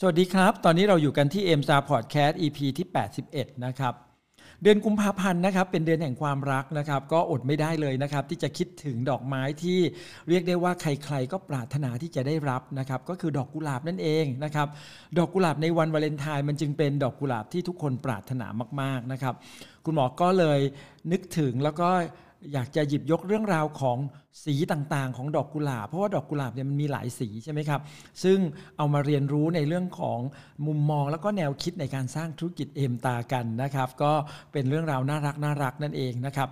สวัสดีครับ ตอนนี้เราอยู่กันที่ m s a r Podcast EP ที่ 81 นะครับ เดือนกุมภาพันธ์นะครับ เป็นเดือนแห่งความรักนะครับ ก็อดไม่ได้เลยนะครับ ที่จะคิดถึงดอกไม้ที่เรียกได้ว่าใครๆ ก็ปรารถนาที่จะได้รับนะครับ ก็คือดอกกุหลาบนั่นเองนะครับ ดอกกุหลาบในวันวาเลนไทน์มันจึงเป็นดอกกุหลาบที่ทุกคนปรารถนามากๆนะครับ คุณหมอก็เลยนึกถึงแล้วก็ อยากจะหยิบยกเรื่องราวของสีต่างๆ ของดอกกุหลาบเพราะว่าดอกกุหลาบเนี่ยมันมีหลายสีใช่ไหมครับ ซึ่งเอามาเรียนรู้ในเรื่องของมุมมองแล้วก็แนวคิดในการสร้างธุรกิจเอมตากันนะครับ ก็เป็นเรื่องราวน่ารักน่ารักนั่นเองนะครับ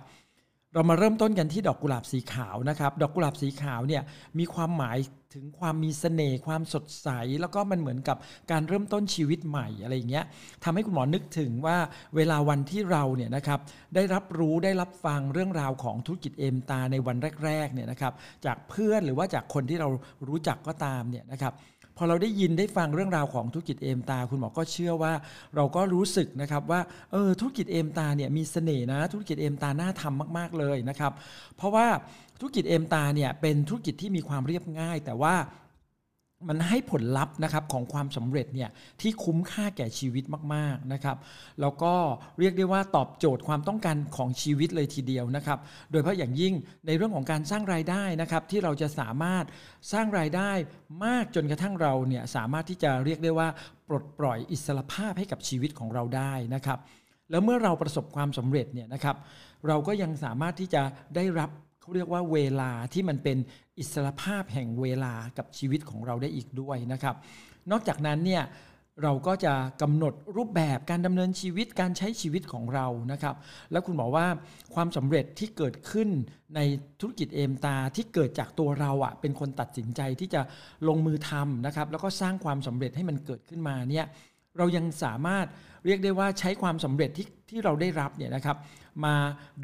เรามาเริ่มต้นกันที่ดอกกุหลาบสีขาวนะครับ ดอกกุหลาบสีขาวเนี่ยมีความหมายถึงความมีเสน่ห์ความสดใส แล้วก็มันเหมือนกับการเริ่มต้นชีวิตใหม่อะไรอย่างเงี้ยทำให้คุณหมอนึกถึงว่าเวลาวันที่เราเนี่ยนะครับได้รับรู้ได้รับฟังเรื่องราวของธุรกิจเอมตาในวันแรกๆเนี่ยนะครับจากเพื่อนหรือว่าจากคนที่เรารู้จักก็ตามเนี่ยนะครับ พอเราได้ยินได้ฟังเรื่องราวของธุรกิจเอมตา คุณหมอก็เชื่อว่า เราก็รู้สึกนะครับว่าเออธุรกิจเอมตาเนี่ยมีเสน่ห์นะ ธุรกิจเอมตาน่าทำมาก ๆเลยนะครับ เพราะว่าธุรกิจเอมตาเนี่ยเป็นธุรกิจที่มีความเรียบง่าย แต่ว่า มันให้ผลลัพธ์นะครับของความสำเร็จเนี่ยที่คุ้มค่าแก่ชีวิตมากๆนะครับ แล้วก็เรียกได้ว่าตอบโจทย์ความต้องการของชีวิตเลยทีเดียวนะครับ โดยเฉพาะอย่างยิ่งในเรื่องของการสร้างรายได้นะครับ ที่เราจะสามารถสร้างรายได้มากจนกระทั่งเราเนี่ยสามารถที่จะเรียกได้ว่าปลดปล่อยอิสรภาพให้กับชีวิตของเราได้นะครับ แล้วเมื่อเราประสบความสำเร็จเนี่ยนะครับ เราก็ยังสามารถที่จะได้รับ เขาเรียกว่าเวลาที่มันเป็นอิสรภาพแห่งเวลากับชีวิตของเราได้อีกด้วยนะครับ นอกจากนั้นเนี่ยเราก็จะกำหนดรูปแบบการดำเนินชีวิตการใช้ชีวิตของเรานะครับ แล้วคุณบอกว่าความสำเร็จที่เกิดขึ้นในธุรกิจเอมตาที่เกิดจากตัวเราอะ่ะเป็นคนตัดสินใจที่จะลงมือทำนะครับ แล้วก็สร้างความสำเร็จให้มันเกิดขึ้นมาเนี่ย เรายังสามารถเรียกได้ว่าใช้ความสำเร็จที่ที่เราได้รับเนี่ยนะครับ มา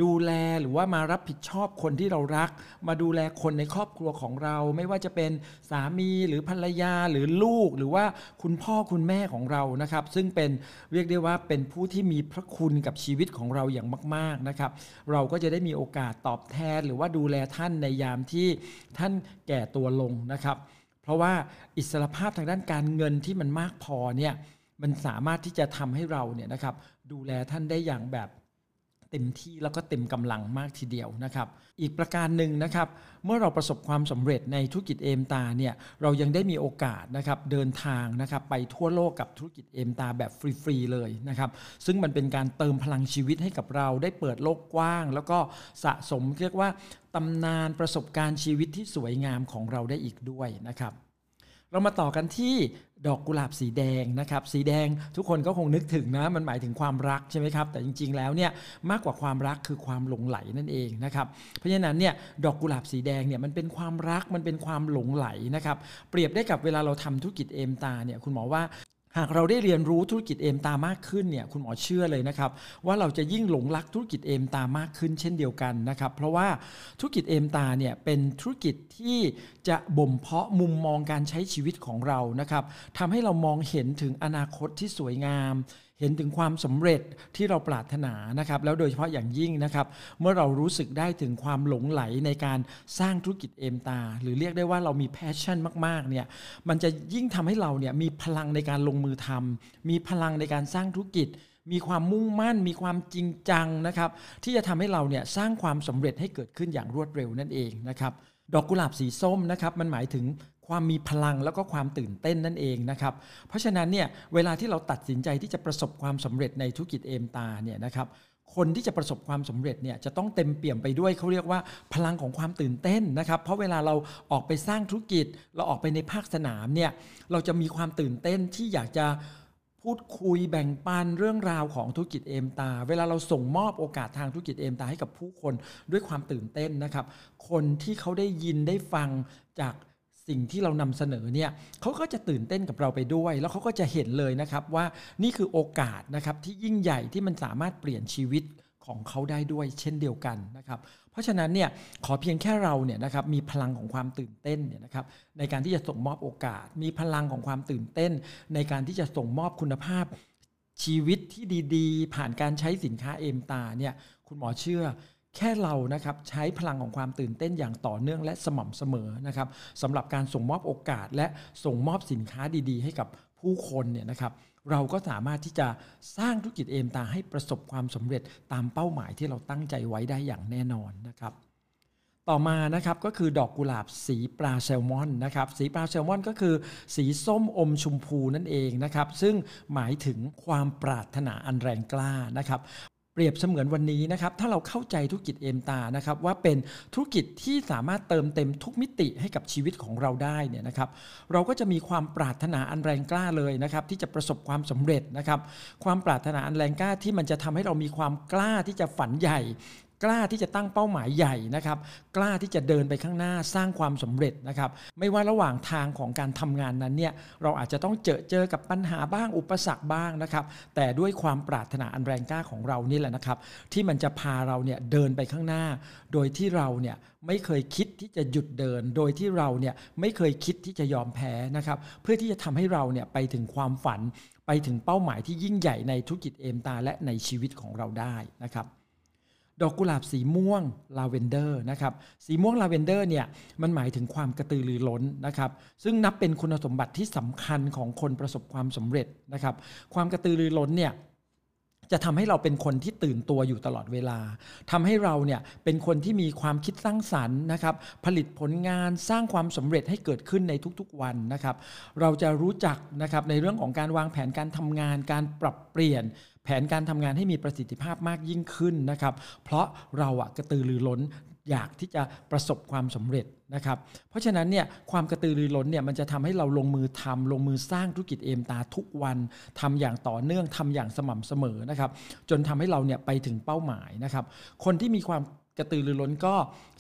ดูแลหรือว่ามารับผิดชอบคนที่เรารัก มาดูแลคนในครอบครัวของเรา ไม่ว่าจะเป็นสามีหรือภรรยาหรือลูก หรือว่าคุณพ่อคุณแม่ของเรานะครับ ซึ่งเป็นเรียกได้ว่าเป็นผู้ที่มีพระคุณกับชีวิตของเราอย่างมาก ๆนะครับ เราก็จะได้มีโอกาสตอบแทน หรือว่าดูแลท่านในยามที่ท่านแก่ตัวลงนะครับ เพราะว่าอิสรภาพทางด้านการเงินที่มันมากพอเนี่ย มันสามารถที่จะทำให้เราเนี่ยนะครับดูแลท่านได้อย่างแบบเต็มที่แล้วก็เต็มกำลังมากทีเดียวนะครับ อีกประการหนึ่งนะครับ เมื่อเราประสบความสำเร็จในธุรกิจเอมตาเนี่ยเรายังได้มีโอกาสนะครับเดินทางนะครับไปทั่วโลกกับธุรกิจเอมตาแบบฟรีๆเลยนะครับ ซึ่งมันเป็นการเติมพลังชีวิตให้กับเราได้เปิดโลกกว้าง แล้วก็สะสมเรียกว่าตำนานประสบการณ์ชีวิตที่สวยงามของเราได้อีกด้วยนะครับ เรามาต่อกันที่ ดอกกุหลาบสีแดงนะครับสีแดงทุกคนก็คงนึกถึงนะมันหมายถึงความรักใช่ไหมครับแต่จริง ๆ แล้วเนี่ยมากกว่าความรักคือความหลงไหลนั่นเองนะครับเพราะฉะนั้นเนี่ยดอกกุหลาบสีแดงเนี่ยมันเป็นความรักมันเป็นความหลงไหลนะครับเปรียบได้กับเวลาเราทำธุรกิจเอมตาเนี่ยคุณหมอว่า หากเราได้เรียนรู้ธุรกิจเอมตามากขึ้นเนี่ยคุณหมอเชื่อเลยนะครับว่าเราจะยิ่งหลงรักธุรกิจเอมตามากขึ้นเช่นเดียวกันนะครับเพราะว่าธุรกิจเอมตาเนี่ยเป็นธุรกิจที่จะบ่มเพาะมุมมองการใช้ชีวิตของเรานะครับทำให้เรามองเห็นถึงอนาคตที่สวยงาม เห็นถึงความสำเร็จที่เราปรารถนานะครับ แล้วโดยเฉพาะอย่างยิ่งนะครับ เมื่อเรารู้สึกได้ถึงความหลงไหลในการสร้างธุรกิจเอมตา หรือเรียกได้ว่าเรามีแพชชั่นมากๆเนี่ยมันจะยิ่งทำให้เราเนี่ยมีพลังในการลงมือทำมีพลังในการสร้างธุรกิจมีความมุ่งมั่น มีความจริงจังนะครับ ที่จะทำให้เราเนี่ยสร้างความสำเร็จให้เกิดขึ้นอย่างรวดเร็วนั่นเองนะครับ ดอกกุหลาบสีส้มนะครับ มันหมายถึง ความมีพลังแล้วก็ความตื่นเต้นนั่นเองนะครับเพราะฉะนั้นเนี่ยเวลาที่เราตัดสินใจที่จะประสบความสำเร็จในธุรกิจเอมตาเนี่ยนะครับคนที่จะประสบความสำเร็จเนี่ยจะต้องเต็มเปี่ยมไปด้วยเขาเรียกว่าพลังของความตื่นเต้นนะครับ เพราะเวลาเราออกไปสร้างธุรกิจ เราออกไปในภาคสนามเนี่ยเราจะมีความตื่นเต้นที่อยากจะพูดคุยแบ่งปันเรื่องราวของธุรกิจเอมตา เวลาเราส่งมอบโอกาสทางธุรกิจเอมตาให้กับผู้คนด้วยความตื่นเต้นนะครับ คนที่เขาได้ยินได้ฟังจาก สิ่งที่เรานำเสนอเนี่ยเขาก็จะตื่นเต้นกับเราไปด้วย แล้วเขาก็จะเห็นเลยนะครับว่านี่คือโอกาสนะครับที่ยิ่งใหญ่ที่มันสามารถเปลี่ยนชีวิตของเขาได้ด้วยเช่นเดียวกันนะครับ เพราะฉะนั้นเนี่ยขอเพียงแค่เราเนี่ยนะครับมีพลังของความตื่นเต้นเนี่ยนะครับในการที่จะส่งมอบโอกาส มีพลังของความตื่นเต้น ในการที่จะส่งมอบคุณภาพชีวิตที่ดี ๆ ผ่านการใช้สินค้าเอมตาเนี่ยคุณหมอเชื่อ แค่เรานะครับใช้พลังของความตื่นเต้นอย่างต่อเนื่องและสม่ำเสมอนะครับสำหรับการส่งมอบโอกาส และส่งมอบสินค้าดีๆ ให้กับผู้คนเนี่ยนะครับเราก็สามารถที่จะสร้างธุรกิจเอมตาให้ประสบความสำเร็จตามเป้าหมายที่เราตั้งใจไว้ได้อย่างแน่นอนนะครับต่อมานะครับก็คือดอกกุหลาบสีปลาแซลมอนนะครับสีปลาแซลมอนก็คือสีส้มอมชมพูนั่นเองนะครับซึ่งหมายถึงความปรารถนาอันแรงกล้านะครับ รียบเสมือนวันนี้นะครับถ้าเราเข้าใจธุรกิจเอมตานะครับว่าเป็นธุรกิจที่สามารถเติมเต็มทุกมิติให้กับชีวิตของเราได้เนี่ยนะครับเราก็จะมีความปรารถนาอันแรงกล้าเลยนะครับที่จะประสบความสำเร็จนะครับความปรารถนาอันแรงกล้าที่มันจะทำให้เรามีความกล้าที่จะฝันใหญ่ กล้าที่จะตั้งเป้าหมายใหญ่นะครับ กล้าที่จะเดินไปข้างหน้าสร้างความสำเร็จนะครับ ไม่ว่าระหว่างทางของการทำงานนั้นเนี่ยเราอาจจะต้องเจอเจอกับปัญหาบ้างอุปสรรคบ้างนะครับ แต่ด้วยความปรารถนาอันแรงกล้าของเรานี่แหละนะครับ ที่มันจะพาเราเนี่ยเดินไปข้างหน้า โดยที่เราเนี่ยไม่เคยคิดที่จะหยุดเดิน โดยที่เราเนี่ยไม่เคยคิดที่จะยอมแพ้นะครับ เพื่อที่จะทำให้เราเนี่ยไปถึงความฝัน ไปถึงเป้าหมายที่ยิ่งใหญ่ในธุรกิจเอมสตาร์และในชีวิตของเราได้นะครับ ดอกกุหลาบสีม่วงลาเวนเดอร์นะครับสีม่วงลาเวนเดอร์เนี่ยมันหมายถึงความกระตือรือร้นนะครับซึ่งนับเป็นคุณสมบัติที่สำคัญของคนประสบความสำเร็จนะครับความกระตือรือร้นเนี่ย จะทำให้เราเป็นคนที่ตื่นตัวอยู่ตลอดเวลาทำให้เราเนี่ยเป็นคนที่มีความคิดสร้างสรรค์นะครับ ผลิตผลงานสร้างความสำเร็จให้เกิดขึ้นในทุกๆวันนะครับ เราจะรู้จักนะครับในเรื่องของการวางแผนการทำงานการปรับเปลี่ยนแผนการทำงานให้มีประสิทธิภาพมากยิ่งขึ้นนะครับ เพราะเราอะกระตือรือร้น อยากที่จะประสบความสำเร็จนะครับ เพราะฉะนั้นเนี่ยความกระตือรือร้นเนี่ยมันจะทำให้เราลงมือทำลงมือสร้างธุรกิจเอมตาทุกวันทำอย่างต่อเนื่องทำอย่างสม่ำเสมอนะครับ จนทำให้เราเนี่ยไปถึงเป้าหมายนะครับ คนที่มีความกระตือรือร้นก็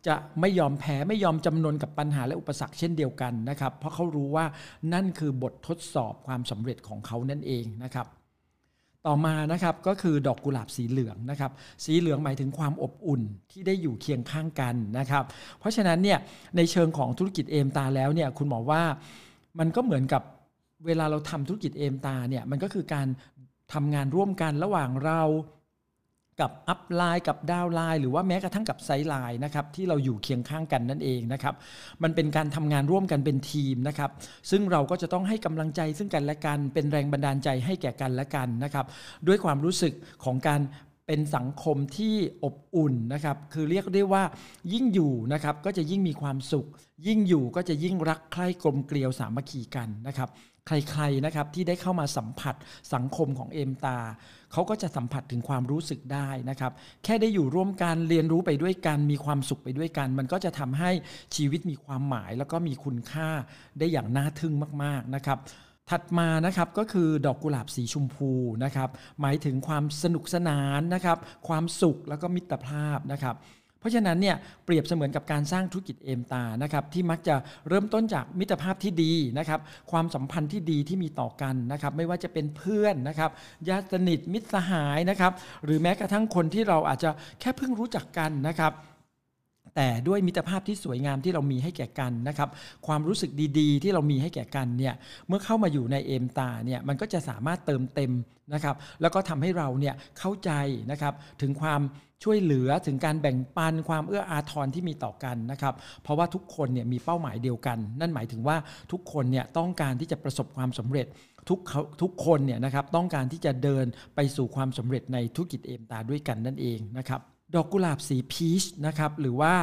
จะไม่ยอมแพ้ไม่ยอมจำนนกับปัญหาและอุปสรรคเช่นเดียวกันนะครับ เพราะเขารู้ว่านั่นคือบททดสอบความสำเร็จของเขานั่นเองนะครับ ต่อมานะครับก็คือดอกกุหลาบสีเหลืองนะครับสีเหลืองหมายถึงความอบอุ่นที่ได้อยู่เคียงข้างกันนะครับเพราะฉะนั้นเนี่ยในเชิงของธุรกิจเอมตาแล้วเนี่ยคุณหมอว่ามันก็เหมือนกับเวลาเราทำธุรกิจเอมตาเนี่ยมันก็คือการทำงานร่วมกันระหว่างเรา กับอัพไลน์กับดาวไลน์หรือว่าแม้กระทั่งกับไซไลน์นะครับที่เราอยู่เคียงข้างกันนั่นเองนะครับมันเป็นการทำงานร่วมกันเป็นทีมนะครับซึ่งเราก็จะต้องให้กำลังใจซึ่งกันและกัน เป็นแรงบันดาลใจให้แก่กันและกันนะครับด้วยความรู้สึกของการเป็นสังคมที่อบอุ่นนะครับ คือเรียกได้ว่ายิ่งอยู่นะครับก็จะยิ่งมีความสุข ยิ่งอยู่ก็จะยิ่งรักใคร่กลมเกลียวสามัคคีกันนะครับ ใครๆนะครับที่ได้เข้ามาสัมผัสสังคมของเอมตาเขาก็จะสัมผัสถึงความรู้สึกได้นะครับ แค่ได้อยู่ร่วมกันเรียนรู้ไปด้วยกัน มีความสุขไปด้วยกัน มันก็จะทำให้ชีวิตมีความหมาย แล้วก็มีคุณค่าได้อย่างน่าทึ่งมากๆนะครับถัดมานะครับก็คือดอกกุหลาบสีชมพูนะครับ หมายถึงความสนุกสนานนะครับ ความสุขแล้วก็มิตรภาพนะครับ เพราะฉะนั้นเนี่ยเปรียบเสมือนกับการสร้างธุรกิจเอมตานะครับที่มักจะเริ่มต้นจากมิตรภาพที่ดีนะครับความสัมพันธ์ที่ดีที่มีต่อกันนะครับไม่ว่าจะเป็นเพื่อนนะครับญาติสนิทมิตรสหายนะครับหรือแม้กระทั่งคนที่เราอาจจะแค่เพิ่งรู้จักกันนะครับ แต่ด้วยมิตรภาพที่สวยงามที่เรามีให้แก่กันนะครับ ความรู้สึกดีๆ ที่เรามีให้แก่กันเนี่ยเมื่อเข้ามาอยู่ในเอมตาเนี่ยมันก็จะสามารถเติมเต็มนะครับ แล้วก็ทำให้เราเนี่ยเข้าใจนะครับถึงความช่วยเหลือถึงการแบ่งปันความเอื้ออาทรที่มีต่อกันนะครับ เพราะว่าทุกคนเนี่ยมีเป้าหมายเดียวกัน นั่นหมายถึงว่าทุกคนเนี่ยต้องการที่จะประสบความสำเร็จทุกทุกคนเนี่ยนะครับต้องการที่จะเดินไปสู่ความสำเร็จในธุรกิจเอมตาด้วยกันนั่นเองนะครับ ดอกกุหลาบสีพีชนะครับหรือว่า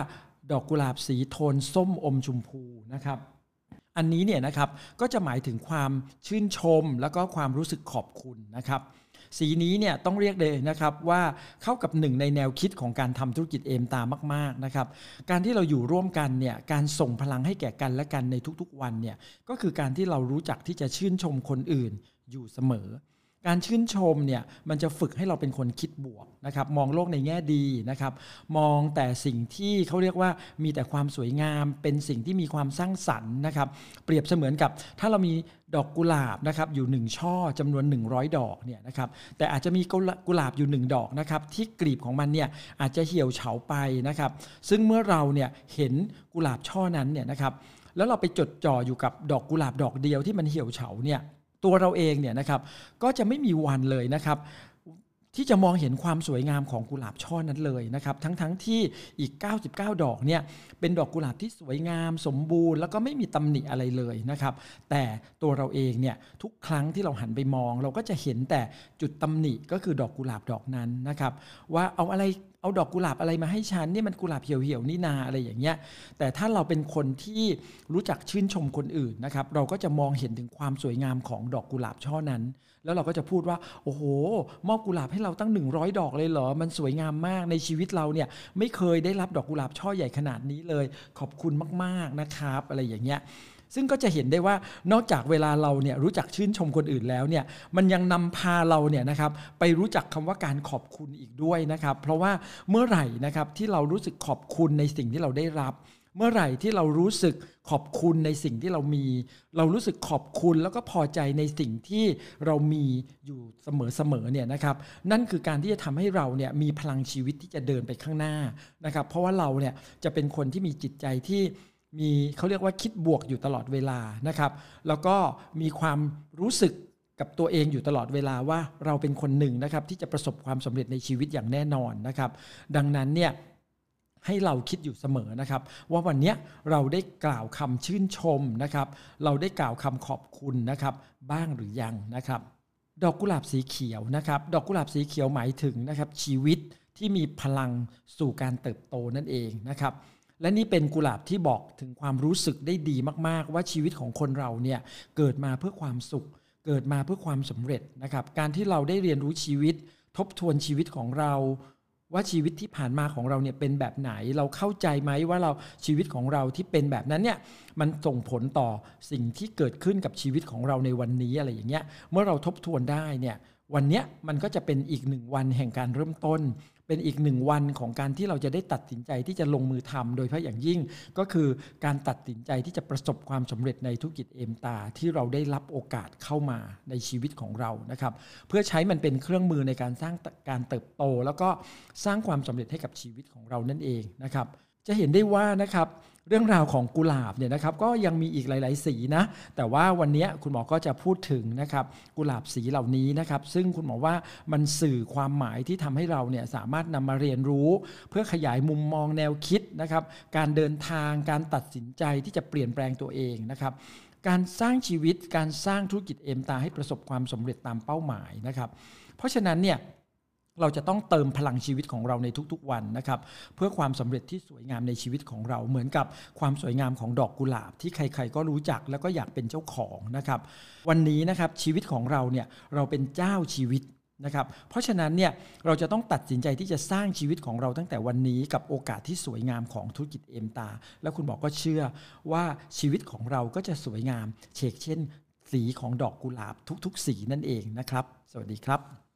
ดอกกุหลาบสีโทนส้มอมชมพูนะครับอันนี้เนี่ยนะครับก็จะหมายถึงความชื่นชมแล้วก็ความรู้สึกขอบคุณนะครับ สีนี้เนี่ยต้องเรียกเลยนะครับว่าเข้ากับหนึ่งในแนวคิดของการทำธุรกิจเอมตามากๆนะครับ การที่เราอยู่ร่วมกันเนี่ยการส่งพลังให้แก่กันและกันในทุกๆวันเนี่ยก็คือการที่เรารู้จักที่จะชื่นชมคนอื่นอยู่เสมอ การชื่นชมเนี่ยมันจะฝึกให้เราเป็นคนคิดบวกนะครับมองโลกในแง่ดีนะครับ มองแต่สิ่งที่เขาเรียกว่ามีแต่ความสวยงาม เป็นสิ่งที่มีความสร้างสรรค์นะครับ เปรียบเสมือนกับถ้าเรามีดอกกุหลาบนะครับอยู่ 1 ช่อจำนวน 100 ดอกเนี่ยนะครับแต่อาจจะมีกุหลาบอยู่ 1 ดอกนะครับที่กลีบของมันเนี่ยอาจจะเหี่ยวเฉาไปนะครับ ซึ่งเมื่อเราเนี่ยเห็นกุหลาบช่อนั้นเนี่ยนะครับแล้วเราไปจดจ่ออยู่กับดอกกุหลาบดอกเดียวที่มันเหี่ยวเฉาเนี่ย ตัวเราเองเนี่ยนะครับก็จะไม่มีวันเลยนะครับที่จะมองเห็นความสวยงามของกุหลาบช่อนั้นเลยนะครับ ทั้งๆทที่อีก 99 ดอกเนี่ยเป็นดอกกุหลาบที่สวยงามสมบูรณ์ แล้วก็ไม่มีตำหนิอะไรเลยนะครับ แต่ตัวเราเองเนี่ยทุกครั้งที่เราหันไปมอง เราก็จะเห็นแต่จุดตำหนิก็คือดอกกุหลาบดอกนั้นนะครับ ว่าเอาอะไร เอาดอกกุหลาบอะไรมาให้ฉันนี่มันกุหลาบเหี่ยวๆนี่นาอะไรอย่างเงี้ยแต่ถ้าเราเป็นคนที่รู้จักชื่นชมคนอื่นนะครับเราก็จะมองเห็นถึงความสวยงามของดอกกุหลาบช่อนั้น แล้วเราก็จะพูดว่าโอ้โห มอบกุหลาบให้เราตั้ง 100 ดอกเลยเหรอมันสวยงามมากในชีวิตเราเนี่ยไม่เคยได้รับดอกกุหลาบช่อใหญ่ขนาดนี้เลย ขอบคุณมากๆนะครับ อะไรอย่างเงี้ย ซึ่งก็จะเห็นได้ว่านอกจากเวลาเราเนี่ยรู้จักชื่นชมคนอื่นแล้วเนี่ยมันยังนำพาเราเนี่ยนะครับไปรู้จักคำว่าการขอบคุณอีกด้วยนะครับ เพราะว่าเมื่อไหร่นะครับที่เรารู้สึกขอบคุณในสิ่งที่เราได้รับ เมื่อไหร่ที่เรารู้สึกขอบคุณในสิ่งที่เรามี เรารู้สึกขอบคุณแล้วก็พอใจในสิ่งที่เรามีอยู่เสมอๆเนี่ยนะครับ นั่นคือการที่จะทำให้เราเนี่ยมีพลังชีวิตที่จะเดินไปข้างหน้านะครับ เพราะว่าเราเนี่ยจะเป็นคนที่มีจิตใจที่ มีเขาเรียกว่าคิดบวกอยู่ตลอดเวลานะครับ แล้วก็มีความรู้สึกกับตัวเองอยู่ตลอดเวลาว่าเราเป็นคนหนึ่งนะครับ ที่จะประสบความสำเร็จในชีวิตอย่างแน่นอนนะครับ ดังนั้นเนี่ยให้เราคิดอยู่เสมอนะครับ ว่าวันนี้เราได้กล่าวคำชื่นชมนะครับ เราได้กล่าวคำขอบคุณนะครับ บ้างหรือยังนะครับ ดอกกุหลาบสีเขียวนะครับ ดอกกุหลาบสีเขียวหมายถึงนะครับชีวิตที่มีพลังสู่การเติบโตนั่นเองนะครับ และนี่เป็นกุหลาบที่บอกถึงความรู้สึกได้ดีมาก ๆ ว่าชีวิตของคนเราเนี่ยเกิดมาเพื่อความสุข เกิดมาเพื่อความสำเร็จนะครับ การที่เราได้เรียนรู้ชีวิต ทบทวนชีวิตของเรา ว่าชีวิตที่ผ่านมาของเราเนี่ยเป็นแบบไหน เราเข้าใจไหมว่าเราชีวิตของเราที่เป็นแบบนั้นเนี่ยมันส่งผลต่อสิ่งที่เกิดขึ้นกับชีวิตของเราในวันนี้อะไรอย่างเงี้ยเมื่อเราทบทวนได้เนี่ย วันนี้มันก็จะเป็นอีกหนึ่งวันแห่งการเริ่มต้น เป็นอีกหนึ่งวันของการที่เราจะได้ตัดสินใจที่จะลงมือทำโดยเฉพาะอย่างยิ่งก็คือการตัดสินใจที่จะประสบความสำเร็จในธุรกิจเอมตา ที่เราได้รับโอกาสเข้ามาในชีวิตของเรานะครับ เพื่อใช้มันเป็นเครื่องมือในการสร้างการเติบโต แล้วก็สร้างความสำเร็จให้กับชีวิตของเรานั่นเองนะครับ จะเห็นได้ว่านะครับ เรื่องราวของกุหลาบเนี่ยนะครับก็ยังมีอีกหลาย ๆ สีนะ แต่ว่าวันนี้คุณหมอก็จะพูดถึงนะครับกุหลาบสีเหล่านี้นะครับ ซึ่งคุณหมอว่ามันสื่อความหมายที่ทำให้เราเนี่ยสามารถนำมาเรียนรู้ เพื่อขยายมุมมองแนวคิดนะครับ การเดินทางการตัดสินใจที่จะเปลี่ยนแปลงตัวเองนะครับการสร้างชีวิตการสร้างธุรกิจเอ็มตาให้ประสบความสำเร็จตามเป้าหมายนะครับ เพราะฉะนั้นเนี่ย เราจะต้องเติมพลังชีวิตของเราในทุกๆวันนะครับ เพื่อความสำเร็จที่สวยงามในชีวิตของเราเหมือนกับความสวยงามของดอกกุหลาบ ที่ใครๆก็รู้จักแล้วก็อยากเป็นเจ้าของนะครับ วันนี้นะครับชีวิตของเราเนี่ยเราเป็นเจ้าชีวิตนะครับเพราะฉะนั้นเนี่ยเราจะต้องตัดสินใจที่จะสร้างชีวิตของเราตั้งแต่วันนี้กับโอกาสที่สวยงามของธุรกิจเอ็มตา แล้วคุณบอกก็เชื่อว่าชีวิตของเราก็จะสวยงามเชกเช่น สีของดอกกุหลาบทุกๆ สีนั่นเองนะครับ สวัสดีครับ